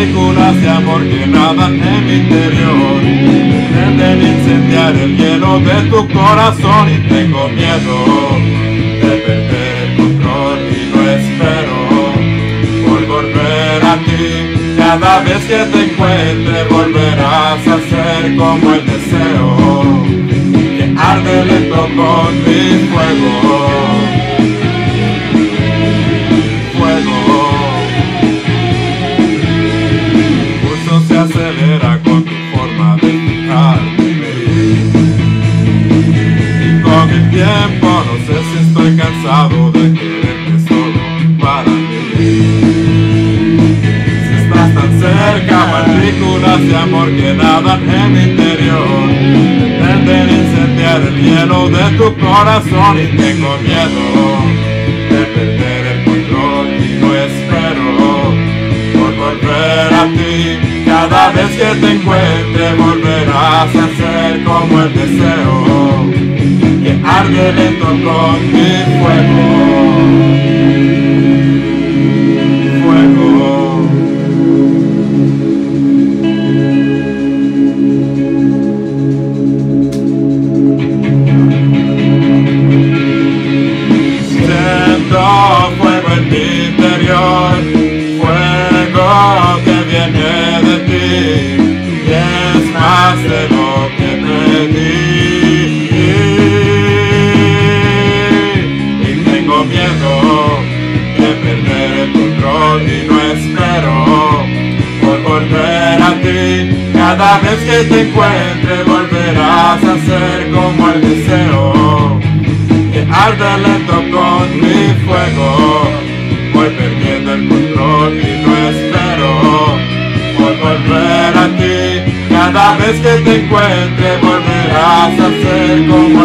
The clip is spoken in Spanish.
de en mi interior. Pretenden incendiar el hielo de tu corazón y tengo miedo de perder el control y no espero por volver a ti. Cada vez que te encuentre volverás a ser como el deseo no sé si estoy cansado de quererte solo para mí. Si estás tan cerca, partículas de amor que nadan en mi interior. Pretenden incendiar el hielo de tu corazón y tengo miedo de perder el control y no espero por volver a ti. Cada vez que te encuentre volverás a ser como el deseo que arde lento con mi fuego. Fuego. Miedo de perder el control y no espero por volver a ti. Cada vez que te encuentre volverás a ser como el deseo que arde lento con mi fuego. Voy perdiendo el control y no espero por volver a ti. Cada vez que te encuentre volverás a ser como